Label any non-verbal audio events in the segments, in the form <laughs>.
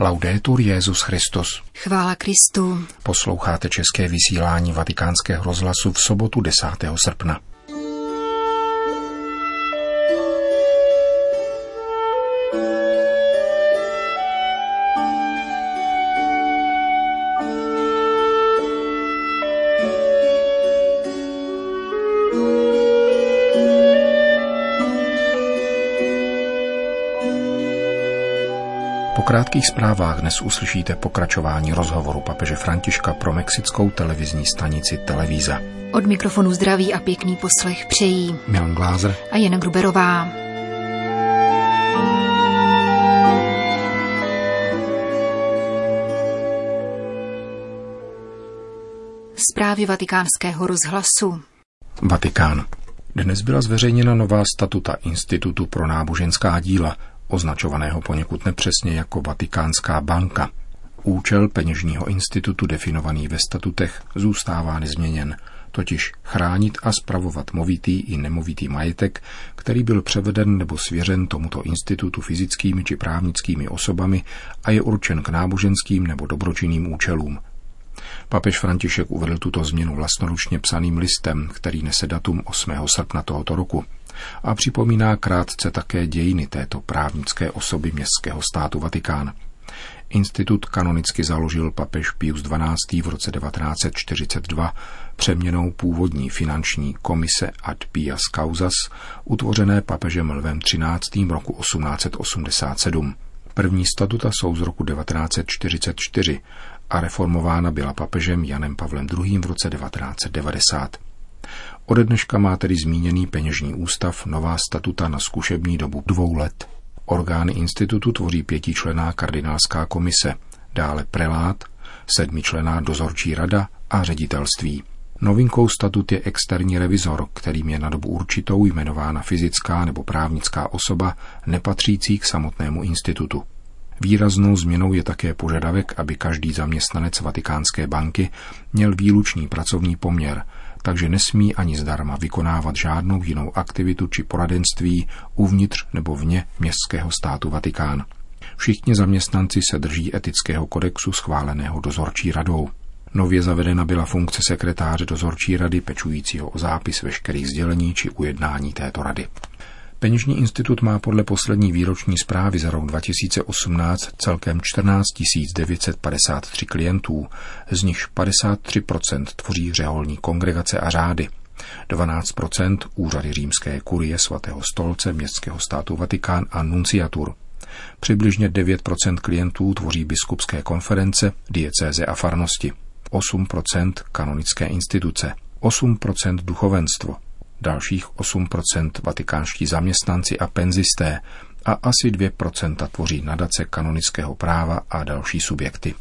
Laudetur Jezus Christus. Chvála Kristu. Posloucháte české vysílání Vatikánského rozhlasu v sobotu 10. srpna. Krátkých zprávách dnes uslyšíte pokračování rozhovoru papeže Františka pro mexickou televizní stanici Televíza. Od mikrofonu zdraví a pěkný poslech přejí Milan Glázer a Jana Gruberová. Zprávy vatikánského rozhlasu. Vatikán. Dnes byla zveřejněna nová statuta Institutu pro náboženská díla, označovaného poněkud nepřesně jako Vatikánská banka. Účel peněžního institutu definovaný ve statutech zůstává nezměněn, totiž chránit a spravovat movitý i nemovitý majetek, který byl převeden nebo svěřen tomuto institutu fyzickými či právnickými osobami a je určen k náboženským nebo dobročinným účelům. Papež František uvedl tuto změnu vlastnoručně psaným listem, který nese datum 8. srpna tohoto roku a připomíná krátce také dějiny této právnické osoby městského státu Vatikán. Institut kanonicky založil papež Pius XII. v roce 1942 přeměnou původní finanční komise ad pias causas, utvořené papežem Lvem XIII. roku 1887. První statuta jsou z roku 1944 a reformována byla papežem Janem Pavlem II. v roce 1990. Ode dneška má tedy zmíněný peněžní ústav nová statuta na zkušební dobu dvou let. Orgány institutu tvoří pětičlená kardinálská komise, dále prelát, sedmičlená dozorčí rada a ředitelství. Novinkou statut je externí revizor, kterým je na dobu určitou jmenována fyzická nebo právnická osoba nepatřící k samotnému institutu. Výraznou změnou je také požadavek, aby každý zaměstnanec Vatikánské banky měl výlučný pracovní poměr, takže nesmí ani zdarma vykonávat žádnou jinou aktivitu či poradenství uvnitř nebo vně městského státu Vatikán. Všichni zaměstnanci se drží etického kodexu schváleného dozorčí radou. Nově zavedena byla funkce sekretáře dozorčí rady pečujícího o zápis veškerých sdělení či ujednání této rady. Peněžní institut má podle poslední výroční zprávy za rok 2018 celkem 14 953 klientů, z nichž 53% tvoří řeholní kongregace a řády, 12% úřady římské kurie svatého stolce městského státu Vatikán a nunciatur. Přibližně 9% klientů tvoří biskupské konference, diecéze a farnosti, 8% kanonické instituce, 8% duchovenstvo, dalších 8% vatikánští zaměstnanci a penzisté a asi 2% tvoří nadace kanonického práva a další subjekty.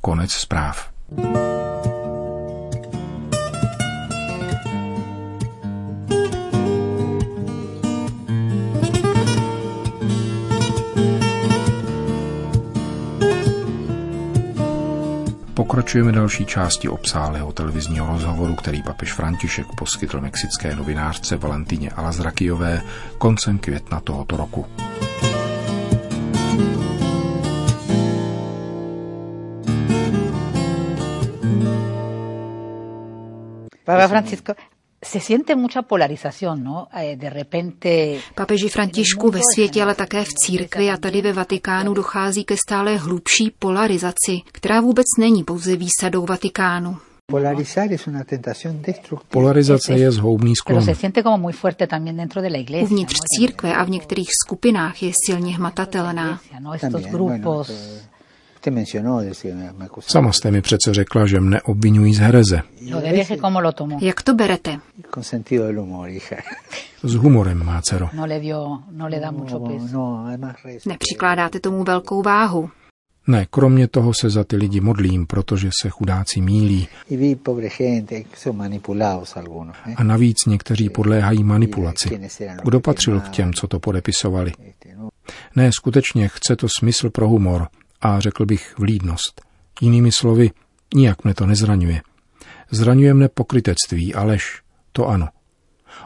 Konec zpráv. Pokračujeme další části obsáhlého televizního rozhovoru, který papež František poskytl mexické novinářce Valentíně Alazrakijové koncem května tohoto roku. Papa Francisco, se siente mucha polarización, ¿no? Eh, de repente... Papeži Františku ve světě, ale také v církvi a tady ve Vatikánu dochází ke stále hlubší polarizaci, která vůbec není pouze výsadou Vatikánu. Polarizace je zhoubný sklon. Uvnitř církve a v některých skupinách je silně hmatatelná. Sama jste mi přece řekla, že mne obvinují z hereze. Jak to berete? S humorem, má dcero. Nepřikládáte tomu velkou váhu. Ne, kromě toho se za ty lidi modlím, protože se chudáci mílí. A navíc někteří podléhají manipulaci. Kdo patřil k těm, co to podepisovali? Ne, skutečně chce to smysl pro humor a řekl bych vlídnost. Jinými slovy, nijak mne to nezraňuje. Zraňuje mne pokrytectví a lež, to ano.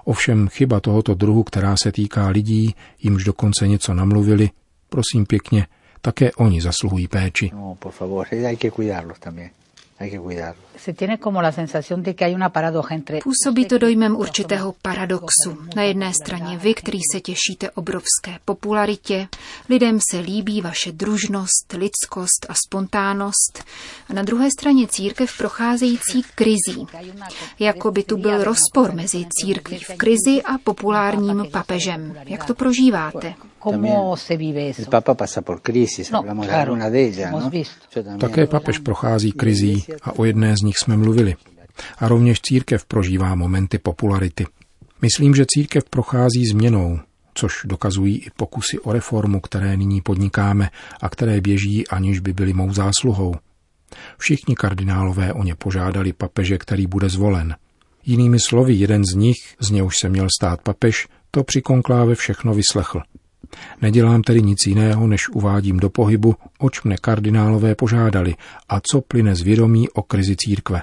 Ovšem chyba tohoto druhu, která se týká lidí, jimž dokonce něco namluvili, prosím pěkně, Také oni zasluhují péči. No, por favor, <laughs> hay que cuidarlos también. Působí to dojmem určitého paradoxu. Na jedné straně vy, který se těšíte obrovské popularitě, lidem se líbí vaše družnost, lidskost a spontánnost, a na druhé straně církev procházející krizí. Jako by tu byl rozpor mezi církví v krizi a populárním papežem. Jak to prožíváte? ¿Cómo se vive eso? El Papa pasa por crisis, No, hablamos de claro, alguna de ellas, hemos ¿no? visto. Yo también- Také papež prochází krizí a o jedné z nich jsme mluvili. A rovněž církev prožívá momenty popularity. Myslím, že církev prochází změnou, což dokazují i pokusy o reformu, které nyní podnikáme a které běží, aniž by byly mou zásluhou. Všichni kardinálové o ně požádali papeže, který bude zvolen. Jinými slovy, jeden z nich, z něhož se měl stát papež, to při konkláve všechno vyslechl. Nedělám tedy nic jiného, než uvádím do pohybu, oč mne kardinálové požádali a co plyne z vědomí o krizi církve.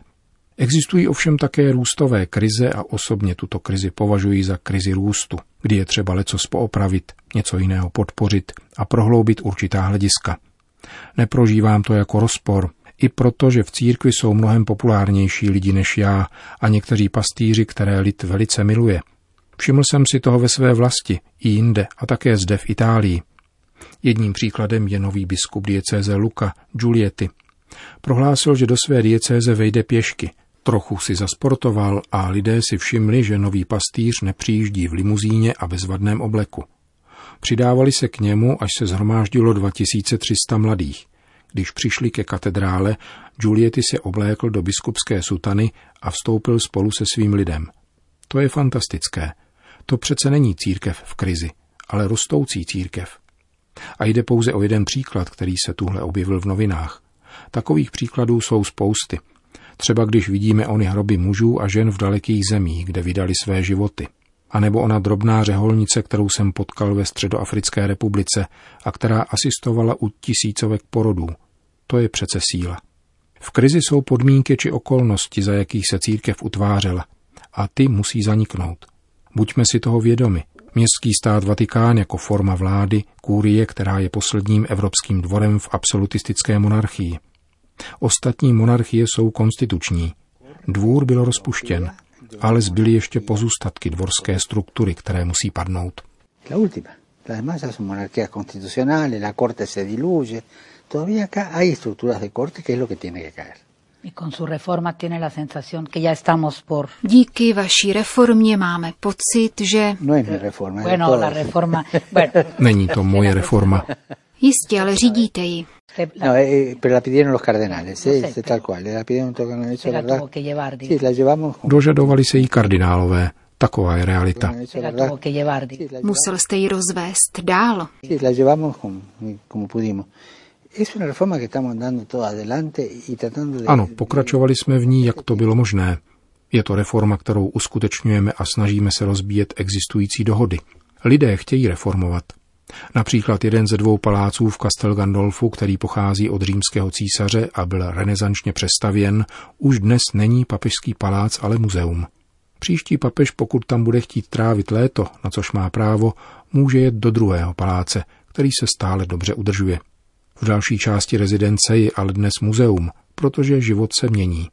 Existují ovšem také růstové krize a osobně tuto krizi považuji za krizi růstu, kdy je třeba leco poopravit, něco jiného podpořit a prohloubit určitá hlediska. Neprožívám to jako rozpor, i proto, že v církvi jsou mnohem populárnější lidi než já a někteří pastýři, které lid velice miluje. Všiml jsem si toho ve své vlasti, i jinde a také zde v Itálii. Jedním příkladem je nový biskup diecéze Luca Giulietti. Prohlásil, že do své diecéze vejde pěšky. Trochu si zasportoval a lidé si všimli, že nový pastýř nepřijíždí v limuzíně a bezvadném obleku. Přidávali se k němu, až se zhromáždilo 2300 mladých. Když přišli ke katedrále, Giulietti se oblékl do biskupské sutany a vstoupil spolu se svým lidem. To je fantastické. To přece není církev v krizi, ale rostoucí církev. A jde pouze o jeden příklad, který se tuhle objevil v novinách. Takových příkladů jsou spousty. Třeba když vidíme ony hroby mužů a žen v dalekých zemích, kde vydali své životy. A nebo ona drobná řeholnice, kterou jsem potkal ve Středoafrické republice a která asistovala u tisícovek porodů. To je přece síla. V krizi jsou podmínky či okolnosti, za jakých se církev utvářela. A ty musí zaniknout. Buďme si toho vědomi. Městský stát Vatikán jako forma vlády, kůrie, která je posledním evropským dvorem v absolutistické monarchii. Ostatní monarchie jsou konstituční. Dvůr byl rozpuštěn, ale zbyly ještě pozůstatky dvorské struktury, které musí padnout. La última. La. Y con su reforma tiene la sensación que ya estamos por... Díky vaší reformě máme pocit, že No es mi reforma, es de Bueno, todos. la reforma... Bueno, <laughs> Není to moje reforma. jistě, ale řídíte ji. No, eh, pero la pidieron los cardenales, No eh, sé, es pero- tal cual. La pidieron todo con eso, llevar, Sí, la llevamos Dožadovali se jí kardinálové. Taková je realita. la Musel jste ji rozvést dál. Sí, la llevamos como, como pudimos. Ano, pokračovali jsme v ní, jak to bylo možné. Je to reforma, kterou uskutečňujeme a snažíme se rozbíjet existující dohody. Lidé chtějí reformovat. Například jeden ze dvou paláců v Castel Gandolfu, který pochází od římského císaře a byl renesančně přestavěn, už dnes není papežský palác, ale muzeum. Příští papež, pokud tam bude chtít trávit léto, na což má právo, může jet do druhého paláce, který se stále dobře udržuje. V další části rezidence je ale dnes muzeum, protože život se mění.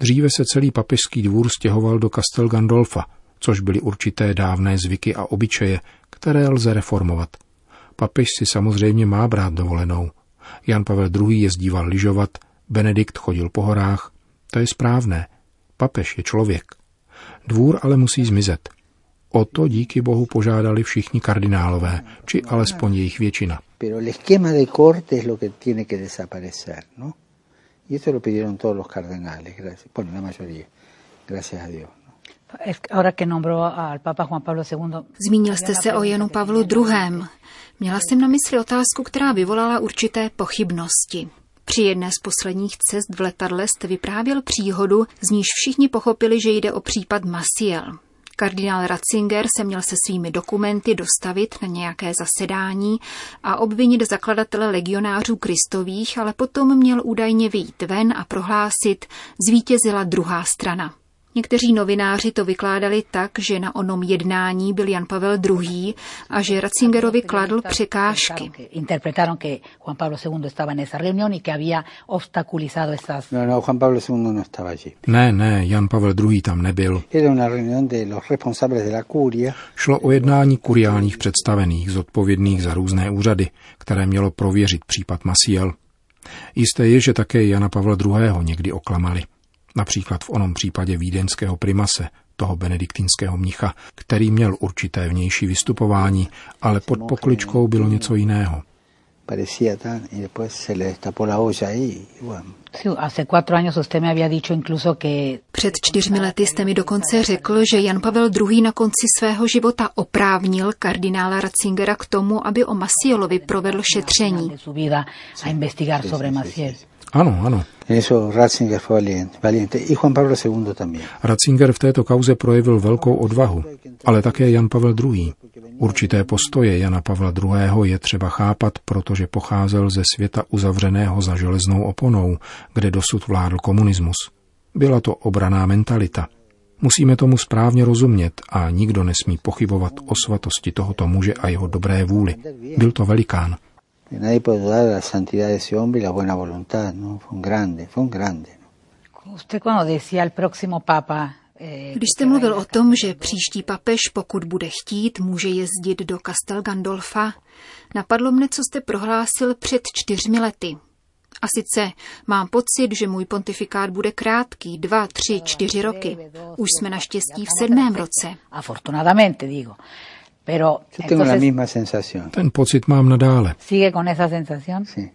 Dříve se celý papežský dvůr stěhoval do Castel Gandolfa, což byly určité dávné zvyky a obyčeje, které lze reformovat. Papež si samozřejmě má brát dovolenou. Jan Pavel II. jezdíval lyžovat, Benedikt chodil po horách. To je správné. Papež je člověk. Dvůr ale musí zmizet. O to díky Bohu požádali všichni kardinálové, či alespoň jejich většina. Pero el esquema de corte es lo que tiene que desaparecer, ¿no? Y eso lo pidieron todos los cardenales, gracias. Bueno, la mayoría, gracias a Dios. ¿no? Es que Ahora que nombró al Papa Juan Pablo II... Zmínil jste se o Janu Pavlu II. Měla jsem na mysli otázku, která vyvolala určité pochybnosti. Při jedné z posledních cest v letadle jste vyprávěl příhodu, z níž všichni pochopili, že jde o případ Masiel. Kardinál Ratzinger se měl se svými dokumenty dostavit na nějaké zasedání a obvinit zakladatele legionářů kristových, ale potom měl údajně vyjít ven a prohlásit, zvítězila druhá strana. Někteří novináři to vykládali tak, že na onom jednání byl Jan Pavel II. a že Ratzingerovi kladl překážky. No, no, Juan Pablo II no estaba allí. Ne, ne, Jan Pavel II. tam nebyl. Era una reunión de los responsables de la curia Šlo o jednání kuriálních představených, zodpovědných za různé úřady, které mělo prověřit případ Masiel. Jisté je, že také Jana Pavla II. někdy oklamali. Například v onom případě vídeňského primase, toho benediktinského mnicha, který měl určité vnější vystupování, ale pod pokličkou bylo něco jiného. parecía tan y después se le destapó la olla y bueno Před čtyřmi lety jste mi dokonce řekl, že Jan Pavel II. na konci svého života oprávnil kardinála Ratzingera k tomu, aby o Masielovi provedl šetření. Ano, ano. en eso Ratzinger fue valiente, valiente y Juan Pablo II también Ratzinger v této kauze projevil velkou odvahu, ale také Jan Pavel II. Určité postoje Jana Pavla II. je třeba chápat, protože pocházel ze světa uzavřeného za železnou oponou, kde dosud vládl komunismus. Byla to obraná mentalita. Musíme tomu správně rozumět a nikdo nesmí pochybovat o svatosti tohoto muže a jeho dobré vůli. Byl to velikán. Nadie puede dudar de la santidad de ese hombre y la buena voluntad no fue un grande fue un grande ¿no? Usted cuando decía el próximo papa eh, Když jste mluvil o tom, že příští papež, pokud bude chtít, může jezdit do Castel Gandolfa, napadlo mne, co jste prohlásil před čtyřmi lety. A sice mám pocit, že můj pontifikát bude krátký, dva, tři, čtyři roky. Už jsme naštěstí v sedmém roce. afortunadamente digo. Pero yo tengo la entonces, misma sensación Ten pocit mám nadále. sigue con esa sensación. sí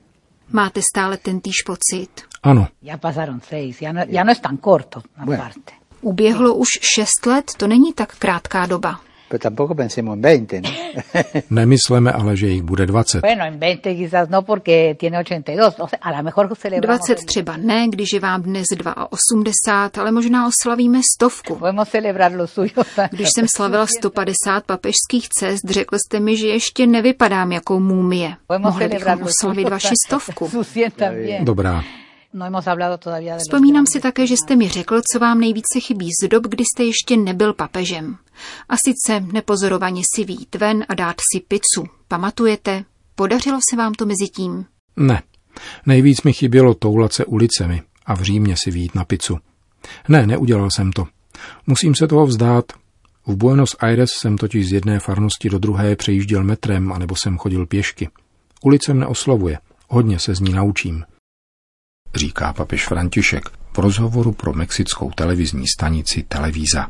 Máte stále ten týž pocit. Ano, Ya pasaron seis, ya no, ya no es tan corto Bueno. aparte. Uběhlo už šest let, to není tak krátká doba. Pero tampoco pensemos en 20 ¿no? <laughs> nemysleme ale, že jich bude 20. Bueno, en 20 quizás no porque tiene 82. O sea, a lo mejor celebramos 20 třeba ne, když je vám dnes 82, ale možná oslavíme stovku. Podemos celebrar lo suyo. <laughs> Když jsem slavila 150 papežských cest, řekl jste mi, že ještě nevypadám jako. Podemos Mohli bychom oslavit vaši stovku. <laughs> Dobrá. No hemos hablado todavía de los Vzpomínám si také, že jste mi řekl, co vám nejvíce chybí z dob, kdy jste ještě nebyl papežem. A sice nepozorovaně si výjít ven a dát si pizzu. Pamatujete? Podařilo se vám to mezi tím? Ne. Nejvíc mi chybělo toulat se ulicemi a v Římě si výjít na picu. Ne, neudělal jsem to. Musím se toho vzdát. V Buenos Aires jsem totiž z jedné farnosti do druhé přejížděl metrem, anebo jsem chodil pěšky. Ulice mne oslovuje. Hodně se z ní naučím. Říká papež František v rozhovoru pro mexickou televizní stanici Televíza.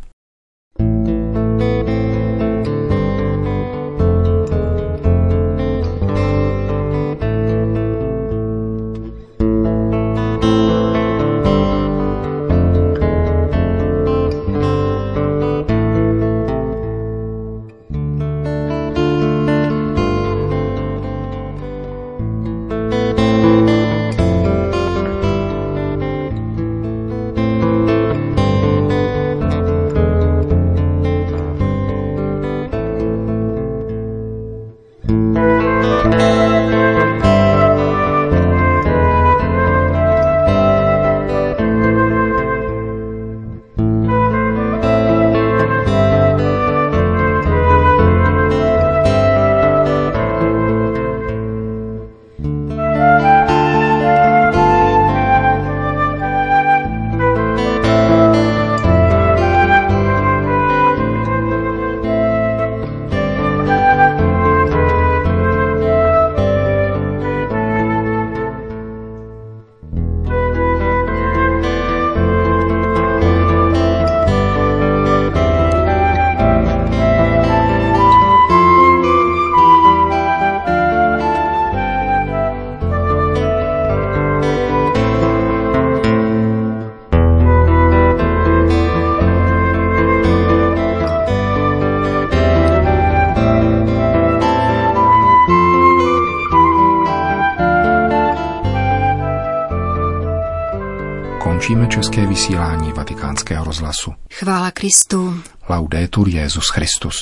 České vysílání vatikánského rozhlasu. Chvála Kristu. Laudetur Jezus Christus.